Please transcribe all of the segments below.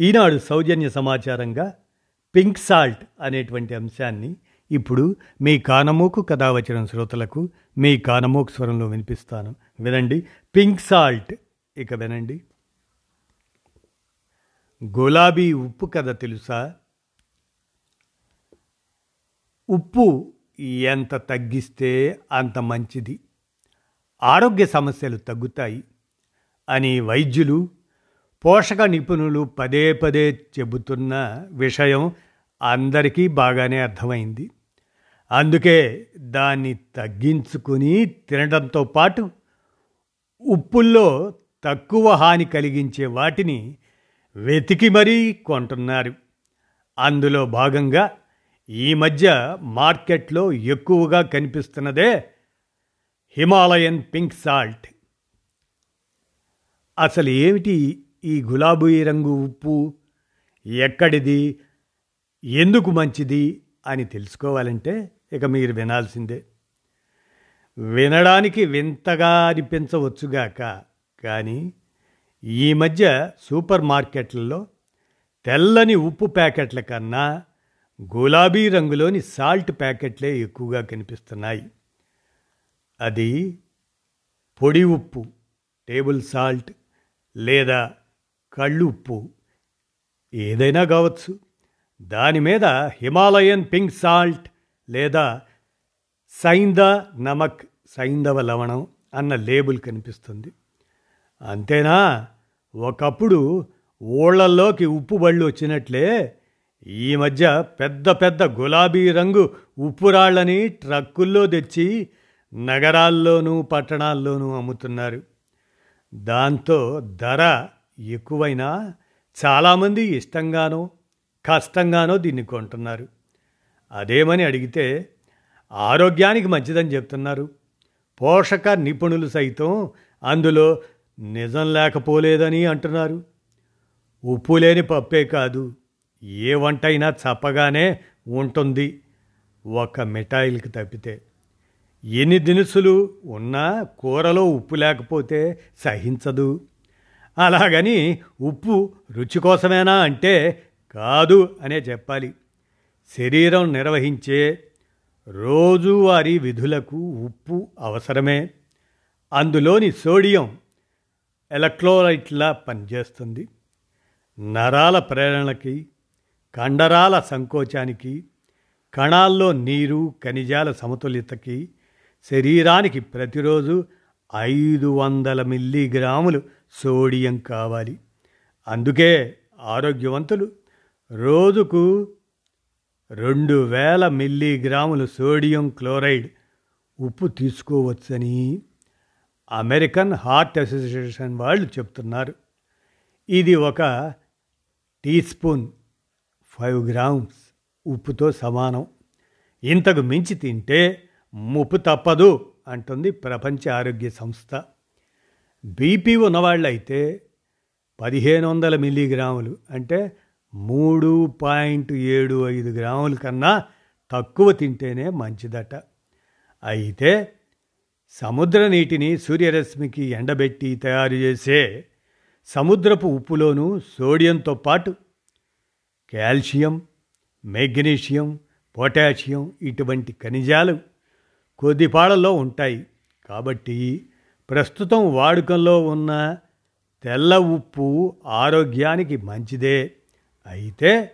ఈనాడు సౌజన్య సమాచారంగా pink salt అనేటువంటి అంశాన్ని ఇప్పుడు మీ కానమోకు కథావచనం శ్రోతలకు మీ కానమోకు స్వరంలో వినిపిస్తాను. వినండి. Pink salt. ఇక వినండి. గులాబీ ఉప్పు కథ తెలుసా? ఉప్పు ఎంత తగ్గిస్తే అంత మంచిది. ఆరోగ్య సమస్యలు తగ్గుతాయి అని వైద్యులు పోషక నిపుణులు పదే పదే చెబుతున్న విషయం అందరికీ బాగానే అర్థమైంది. అందుకే దాన్ని తగ్గించుకుని తినడంతో పాటు ఉప్పుల్లో తక్కువ హాని కలిగించే వాటిని వెతికి మరీ కొంటున్నారు. అందులో భాగంగా ఈ మధ్య మార్కెట్లో ఎక్కువగా కనిపిస్తున్నదే హిమాలయన్ పింక్ సాల్ట్. అసలు ఏమిటి ఈ గులాబీ రంగు ఉప్పు ఎక్కడిది ఎందుకు మంచిది అని తెలుసుకోవాలంటే ఇక మీరు వినాల్సిందే. వినడానికి వింతగా అనిపించవచ్చుగాక కానీ ఈ మధ్య సూపర్ మార్కెట్లలో తెల్లని ఉప్పు ప్యాకెట్ల కన్నా గులాబీ రంగులోని సాల్ట్ ప్యాకెట్లే ఎక్కువగా కనిపిస్తున్నాయి. అది పొడి ఉప్పు టేబుల్ సాల్ట్ లేదా కళ్ళుప్పు. ఏదైనా కావచ్చు. దాని మీద హిమాలయన్ పింక్ సాల్ట్ లేదా సైంద నమక్ సైందవ లవణం అన్న లేబుల్ కనిపిస్తుంది. అంతేనా? ఒకప్పుడు ఊళ్ళల్లోకి ఉప్పు బళ్ళు వచ్చినట్లే ఈ మధ్య పెద్ద పెద్ద గులాబీ రంగు ఉప్పురాళ్ళని ట్రక్కుల్లో తెచ్చి నగరాల్లోనూ పట్టణాల్లోనూ అమ్ముతున్నారు. దాంతో ధర ఎక్కువైనా చాలామంది ఇష్టంగానో కష్టంగానో దీన్ని కొంటున్నారు. అదేమని అడిగితే ఆరోగ్యానికి మంచిదని చెప్తున్నారు. పోషక నిపుణులు సైతం అందులో నిజం లేకపోలేదని అంటున్నారు. ఉప్పు లేని పప్పే కాదు ఏ వంట అయినా చప్పగానే ఉంటుంది ఒక మిఠాయిలకి తప్పితే. ఎన్ని దినుసులు ఉన్నా కూరలో ఉప్పు లేకపోతే సహించదు. అలాగని ఉప్పు రుచి కోసమేనా అంటే కాదు అనే చెప్పాలి. శరీరం నిర్వహించే రోజువారీ విధులకు ఉప్పు అవసరమే. అందులోని సోడియం ఎలక్ట్రోలైట్లా పనిచేస్తుంది. నరాల ప్రేరణకి కండరాల సంకోచానికి కణాల్లో నీరు ఖనిజాల సమతుల్యతకి శరీరానికి ప్రతిరోజు ఐదు వందల మిల్లీగ్రాములు సోడియం కావాలి. అందుకే ఆరోగ్యవంతులు రోజుకు రెండు వేల మిల్లీగ్రాములు సోడియం క్లోరైడ్ ఉప్పు తీసుకోవచ్చని అమెరికన్ హార్ట్ అసోసియేషన్ వాళ్ళు చెప్తున్నారు. ఇది ఒక టీ స్పూన్ ఫైవ్ గ్రామ్స్ ఉప్పుతో సమానం. ఇంతకు మించి తింటే ముప్పు తప్పదు అంటుంది ప్రపంచ ఆరోగ్య సంస్థ. బీపీ ఉన్నవాళ్ళైతే పదిహేను వందల మిల్లీగ్రాములు అంటే మూడు పాయింట్ ఏడు ఐదు గ్రాముల కన్నా తక్కువ తింటేనే మంచిదట. అయితే సముద్ర నీటిని సూర్యరశ్మికి ఎండబెట్టి తయారు చేసే సముద్రపు ఉప్పులోనూ సోడియంతో పాటు కాల్షియం మెగ్నీషియం పొటాషియం ఇటువంటి ఖనిజాలు కొద్దిపాళల్లో ఉంటాయి. కాబట్టి ప్రస్తుతం వాడుకంలో ఉన్న తెల్ల ఉప్పు ఆరోగ్యానికి మంచిదే. అయితే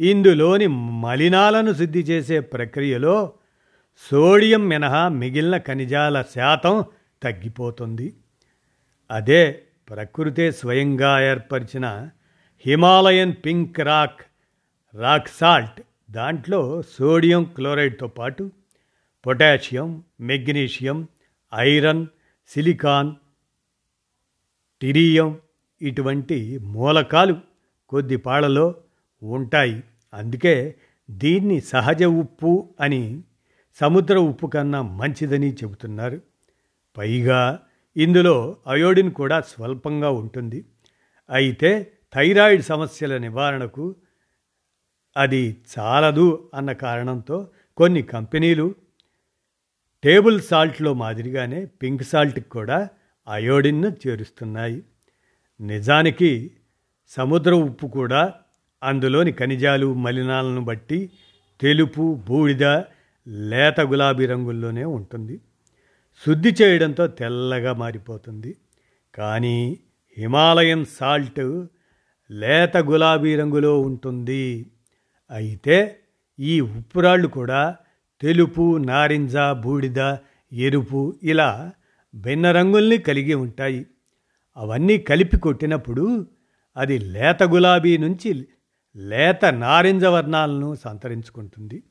ఇందులోని మలినాలను శుద్ధి చేసే ప్రక్రియలో సోడియం మినహా మిగిలిన ఖనిజాల శాతం తగ్గిపోతుంది. అదే ప్రకృతే స్వయంగా ఏర్పరిచిన Himalayan pink rock rock salt దాంట్లో సోడియం క్లోరైడ్తో పాటు పొటాషియం మెగ్నీషియం ఐరన్ సిలికాన్ టిరియం ఇటువంటి మూలకాలు కొద్ది పాళ్ళలో ఉంటాయి. అందుకే దీన్ని సహజ ఉప్పు అని సముద్ర ఉప్పు కన్నా మంచిదని చెబుతున్నారు. పైగా ఇందులో అయోడిన్ కూడా స్వల్పంగా ఉంటుంది. అయితే థైరాయిడ్ సమస్యల నివారణకు అది చాలదు అన్న కారణంతో కొన్ని కంపెనీలు టేబుల్ సాల్ట్లో మాదిరిగానే పింక్ సాల్ట్కి కూడా అయోడిన్ను చేరుస్తున్నాయి. నిజానికి సముద్ర ఉప్పు కూడా అందులోని ఖనిజాలు మలినాలను బట్టి తెలుపు బూడిద లేత గులాబీ రంగుల్లోనే ఉంటుంది. శుద్ధి చేయడంతో తెల్లగా మారిపోతుంది. కానీ హిమాలయన్ సాల్ట్ లేత గులాబీ రంగులో ఉంటుంది. అయితే ఈ ఉప్పురాళ్ళు కూడా తెలుపు నారింజ బూడిద ఎరుపు ఇలా భిన్న రంగుల్ని కలిగి ఉంటాయి. అవన్నీ కలిపి కొట్టినప్పుడు అది లేత గులాబీ నుంచి లేత నారింజ వర్ణాలను సంతరించుకుంటుంది.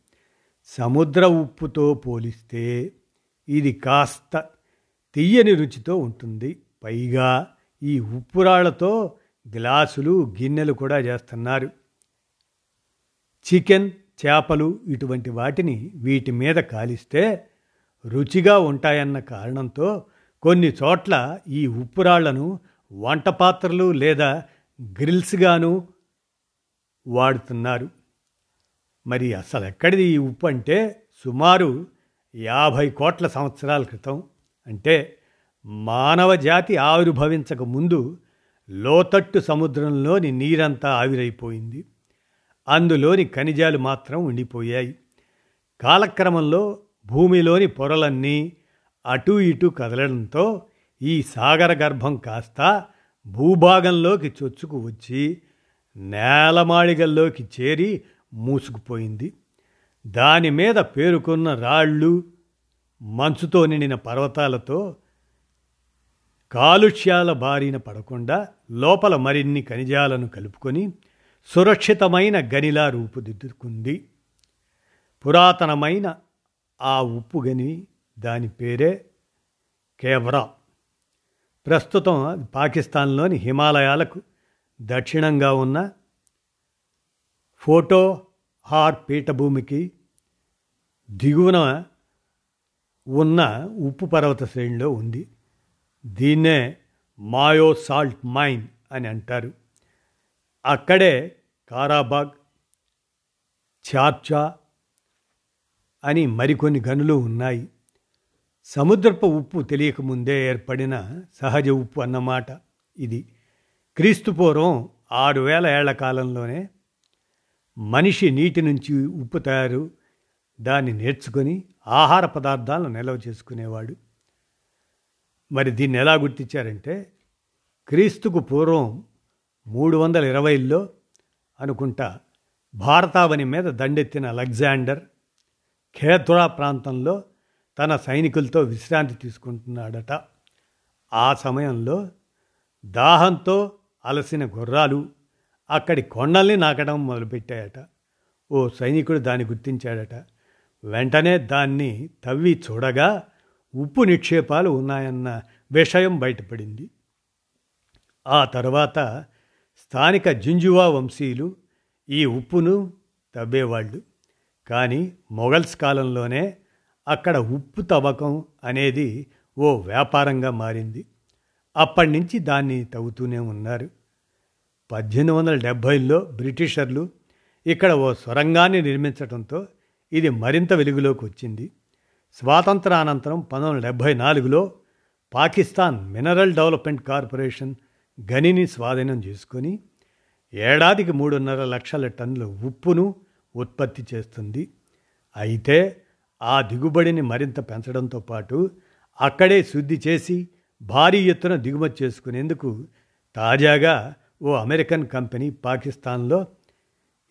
సముద్ర ఉప్పుతో పోలిస్తే ఇది కాస్త తీయని రుచితో ఉంటుంది. పైగా ఈ ఉప్పురాళ్ళతో గ్లాసులు గిన్నెలు కూడా చేస్తున్నారు. చికెన్ చేపలు ఇటువంటి వాటిని వీటి మీద కాలిస్తే రుచిగా ఉంటాయన్న కారణంతో కొన్ని చోట్ల ఈ ఉప్పురాళ్ళను వంట పాత్రలు లేదా గ్రిల్స్గాను వాడుతున్నారు. మరి అసలు ఎక్కడిది ఈ ఉప్పు అంటే సుమారు యాభై కోట్ల సంవత్సరాల క్రితం. అంటే మానవ జాతి ఆవిర్భవించక ముందు లోతట్టు సముద్రంలోని నీరంతా ఆవిరైపోయింది. అందులోని ఖనిజాలు మాత్రం ఉండిపోయాయి. కాలక్రమంలో భూమిలోని పొరలన్నీ అటూ ఇటూ కదలడంతో ఈ సాగర గర్భం కాస్త భూభాగంలోకి చొచ్చుకు వచ్చి నేలమాళిగల్లోకి చేరి మూసుకుపోయింది. దాని మీద పేరుకున్న రాళ్ళు మంచుతో నిండిన పర్వతాలతో కాలుష్యాల బారిన పడకుండా లోపల మరిన్ని ఖనిజాలను కలుపుకొని సురక్షితమైన గనిలా రూపుదిద్దుకుంది పురాతనమైన ఆ ఉప్పు గని దాని పేరే కేవ్రా. ప్రస్తుతం పాకిస్తాన్లోని హిమాలయాలకు దక్షిణంగా ఉన్న ఫోటో హార్ పీఠభూమికి దిగువన ఉన్న ఉప్పు పర్వత శ్రేణిలో ఉంది. దీన్నే మాయో సాల్ట్ మైన్ అని అంటారు. అక్కడే కారాబాగ్ చార్చా అని మరికొన్ని గనులు ఉన్నాయి. సముద్రపు ఉప్పు తెలియకముందే ఏర్పడిన సహజ ఉప్పు అన్నమాట ఇది. క్రీస్తుపూర్వం ఆరు వేల ఏళ్ళ కాలంలోనే మనిషి నీటి నుంచి ఉప్పు తయారు దాన్ని నేర్చుకొని ఆహార పదార్థాలను నిల్వ చేసుకునేవాడు. మరి దీన్ని ఎలా గుర్తించారంటే క్రీస్తుకు పూర్వం మూడు వందల ఇరవైలో అనుకుంటా భారతావని మీద దండెత్తిన అలెగ్జాండర్ ఖేతురా ప్రాంతంలో తన సైనికులతో విశ్రాంతి తీసుకుంటున్నాడట. ఆ సమయంలో దాహంతో అలసిన గుర్రాలు అక్కడి కొండల్ని నాకడం మొదలుపెట్టాయట. ఓ సైనికుడు దాన్ని గుర్తించాడట. వెంటనే దాన్ని తవ్వి చూడగా ఉప్పు నిక్షేపాలు ఉన్నాయన్న విషయం బయటపడింది. ఆ తర్వాత స్థానిక జుంజువా వంశీయులు ఈ ఉప్పును తవ్వేవాళ్ళు. కానీ మొఘల్స్ కాలంలోనే అక్కడ ఉప్పు తవ్వకం అనేది ఓ వ్యాపారంగా మారింది. అప్పటి నుంచి దాన్ని తవ్వుతూనే ఉన్నారు. పద్దెనిమిది వందల డెబ్భైలో బ్రిటిషర్లు ఇక్కడ ఓ సొరంగాన్ని నిర్మించడంతో ఇది మరింత వెలుగులోకి వచ్చింది. స్వాతంత్రానంతరం పంతొమ్మిది వందల డెబ్భై నాలుగులో పాకిస్తాన్ మినరల్ డెవలప్మెంట్ కార్పొరేషన్ గనిని స్వాధీనం చేసుకొని ఏడాదికి మూడున్నర లక్షల టన్నుల ఉప్పును ఉత్పత్తి చేస్తుంది. అయితే ఆ దిగుబడిని మరింత పెంచడంతో పాటు అక్కడే శుద్ధి చేసి భారీ ఎత్తున దిగుమతి చేసుకునేందుకు తాజాగా ఓ అమెరికన్ కంపెనీ పాకిస్తాన్లో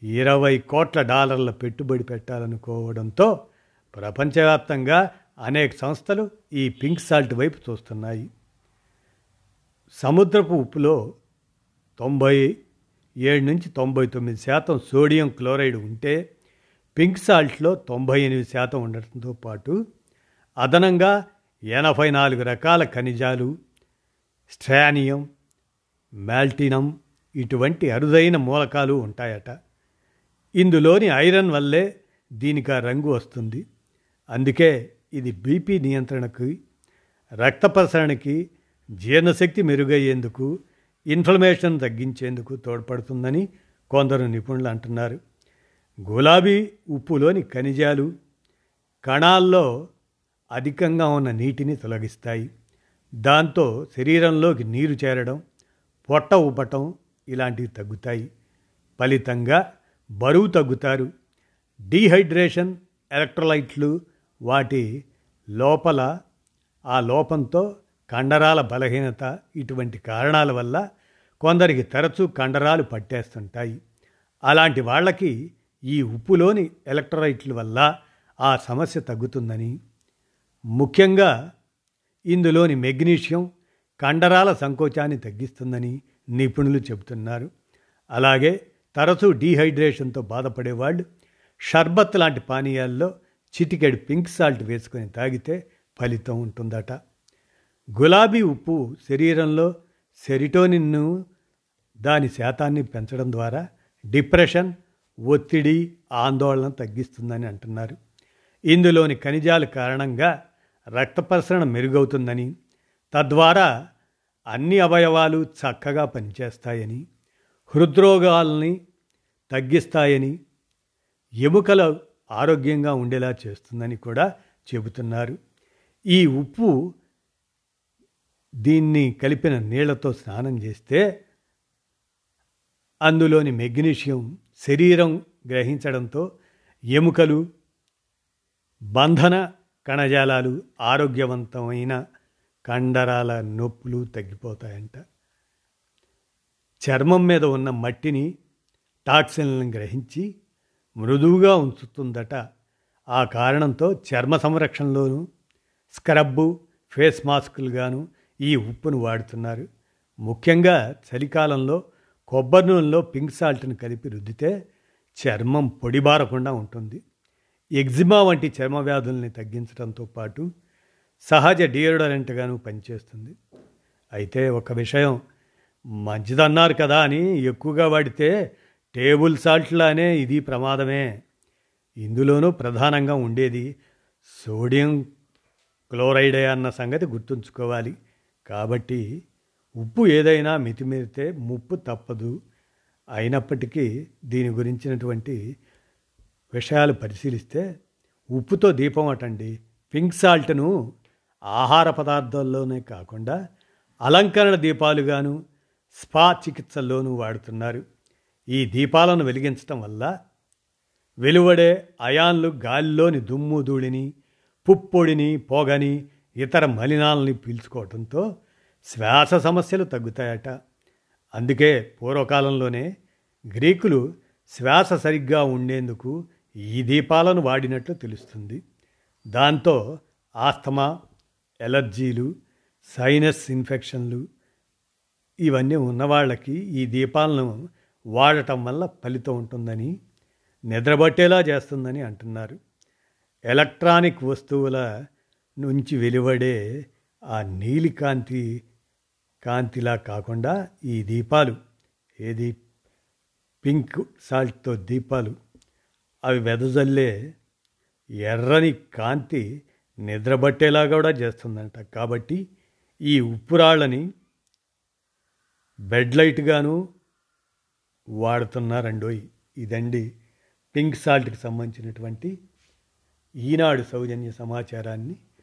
ఇరవై కోట్ల డాలర్ల పెట్టుబడి పెట్టాలనుకోవడంతో ప్రపంచవ్యాప్తంగా అనేక సంస్థలు ఈ పింక్ సాల్ట్ వైపు చూస్తున్నాయి. సముద్రపు ఉప్పులో తొంభై ఏడు నుంచి తొంభై తొమ్మిది శాతం సోడియం క్లోరైడ్ ఉంటే పింక్ సాల్ట్లో తొంభై ఎనిమిది శాతం ఉండటంతో పాటు అదనంగా ఎనభై నాలుగు రకాల ఖనిజాలు స్ట్రానియం మాల్టినం ఇటువంటి అరుదైన మూలకాలు ఉంటాయట. ఇందులోని ఐరన్ వల్లే దీనికి ఆ రంగు వస్తుంది. అందుకే ఇది బీపీ నియంత్రణకి రక్త ప్రసరణకి జీర్ణశక్తి మెరుగయ్యేందుకు ఇన్ఫ్లమేషన్ తగ్గించేందుకు తోడ్పడుతుందని కొందరు నిపుణులు అంటున్నారు. గులాబీ ఉప్పులోని ఖనిజాలు కణాల్లో అధికంగా ఉన్న నీటిని తొలగిస్తాయి. దాంతో శరీరంలోకి నీరు చేరడం పొట్ట ఉబ్బటం ఇలాంటివి తగ్గుతాయి. ఫలితంగా బరువు తగ్గుతారు. డీహైడ్రేషన్ ఎలక్ట్రోలైట్లు వాటి లోపల ఆ లోపంతో కండరాల బలహీనత ఇటువంటి కారణాల వల్ల కొందరికి తరచూ కండరాలు పట్టేస్తుంటాయి. అలాంటి వాళ్ళకి ఈ ఉప్పులోని ఎలక్ట్రోలైట్ల వల్ల ఆ సమస్య తగ్గుతుందని. ముఖ్యంగా ఇందులోని మెగ్నీషియం కండరాల సంకోచాన్ని తగ్గిస్తుందని నిపుణులు చెబుతున్నారు. అలాగే తరచూ డీహైడ్రేషన్తో బాధపడేవాళ్ళు షర్బత్ లాంటి పానీయాల్లో చిటికెడు పింక్ సాల్ట్ వేసుకొని తాగితే ఫలితం ఉంటుందట. గులాబీ ఉప్పు శరీరంలో సెరిటోనిన్ను దాని శాతాన్ని పెంచడం ద్వారా డిప్రెషన్ ఒత్తిడి ఆందోళన తగ్గిస్తుందని అంటున్నారు. ఇందులోని ఖనిజాల కారణంగా రక్త ప్రసరణ మెరుగవుతుందని తద్వారా అన్ని అవయవాలు చక్కగా పనిచేస్తాయని హృద్రోగాల్ని తగ్గిస్తాయని ఎముకలు ఆరోగ్యంగా ఉండేలా చేస్తుందని కూడా చెబుతున్నారు. ఈ ఉప్పు దీన్ని కలిపిన నీళ్ళతో స్నానం చేస్తే అందులోని మెగ్నీషియం శరీరం గ్రహించడంతో ఎముకలు బంధన కణజాలాలు ఆరోగ్యవంతమైన కండరాల నొప్పులు తగ్గిపోతాయంట. చర్మం మీద ఉన్న మట్టిని టాక్సిన్లను గ్రహించి మృదువుగా ఉంచుతుందట. ఆ కారణంతో చర్మ సంరక్షణలోనూ స్క్రబ్బు ఫేస్ మాస్కులుగాను ఈ ఉప్పును వాడుతున్నారు. ముఖ్యంగా చలికాలంలో కొబ్బరి నూనెలో పింక్ సాల్ట్ని కలిపి రుద్దితే చర్మం పొడిబారకుండా ఉంటుంది. ఎగ్జిమా వంటి చర్మ వ్యాధుల్ని తగ్గించడంతో పాటు సహజ డియోడరెంట్గాను పనిచేస్తుంది. అయితే ఒక విషయం మంచిదన్నారు కదా అని ఎక్కువగా వాడితే టేబుల్ సాల్ట్లానే ఇది ప్రమాదమే. ఇందులోనూ ప్రధానంగా ఉండేది సోడియం క్లోరైడే అన్న సంగతి గుర్తుంచుకోవాలి. కాబట్టి ఉప్పు ఏదైనా మితిమీరితే ముప్పు తప్పదు. అయినప్పటికీ దీని గురించినటువంటి విషయాలు పరిశీలిస్తే ఉప్పుతో దీపం అటండి. పింక్ సాల్ట్ను ఆహార పదార్థాల్లోనే కాకుండా అలంకరణ దీపాలుగాను స్పా చికిత్సల్లోనూ వాడుతున్నారు. ఈ దీపాలను వెలిగించటం వల్ల వెలువడే అయాన్లు గాలిలోని దుమ్ము ధూళిని పుప్పొడిని పొగని ఇతర మలినాలని పీల్చుకోవడంతో శ్వాస సమస్యలు తగ్గుతాయట. అందుకే పూర్వకాలంలోనే గ్రీకులు శ్వాస సరిగ్గా ఉండేందుకు ఈ దీపాలను వాడినట్లు తెలుస్తుంది. దాంతో ఆస్తమా ఎలర్జీలు సైనస్ ఇన్ఫెక్షన్లు ఇవన్నీ ఉన్నవాళ్ళకి ఈ దీపాలను వాడటం వల్ల ఫలితం ఉంటుందని నిద్రబట్టేలా చేస్తుందని అంటున్నారు. ఎలక్ట్రానిక్ వస్తువుల నుంచి వెలువడే ఆ నీలి కాంతి కాంతిలా కాకుండా ఈ దీపాలు. ఏది? పింక్ సాల్ట్తో దీపాలు. అవి వెదజల్లే ఎర్రని కాంతి నిద్రబట్టేలా కూడా చేస్తుందంట. కాబట్టి ఈ ఉప్పురాళ్ళని బెడ్ లైట్గాను వాడుతున్నారండోయ్. ఇదండి పింక్ సాల్ట్కి సంబంధించినటువంటి ఈనాడు సౌజన్య సమాచారాన్ని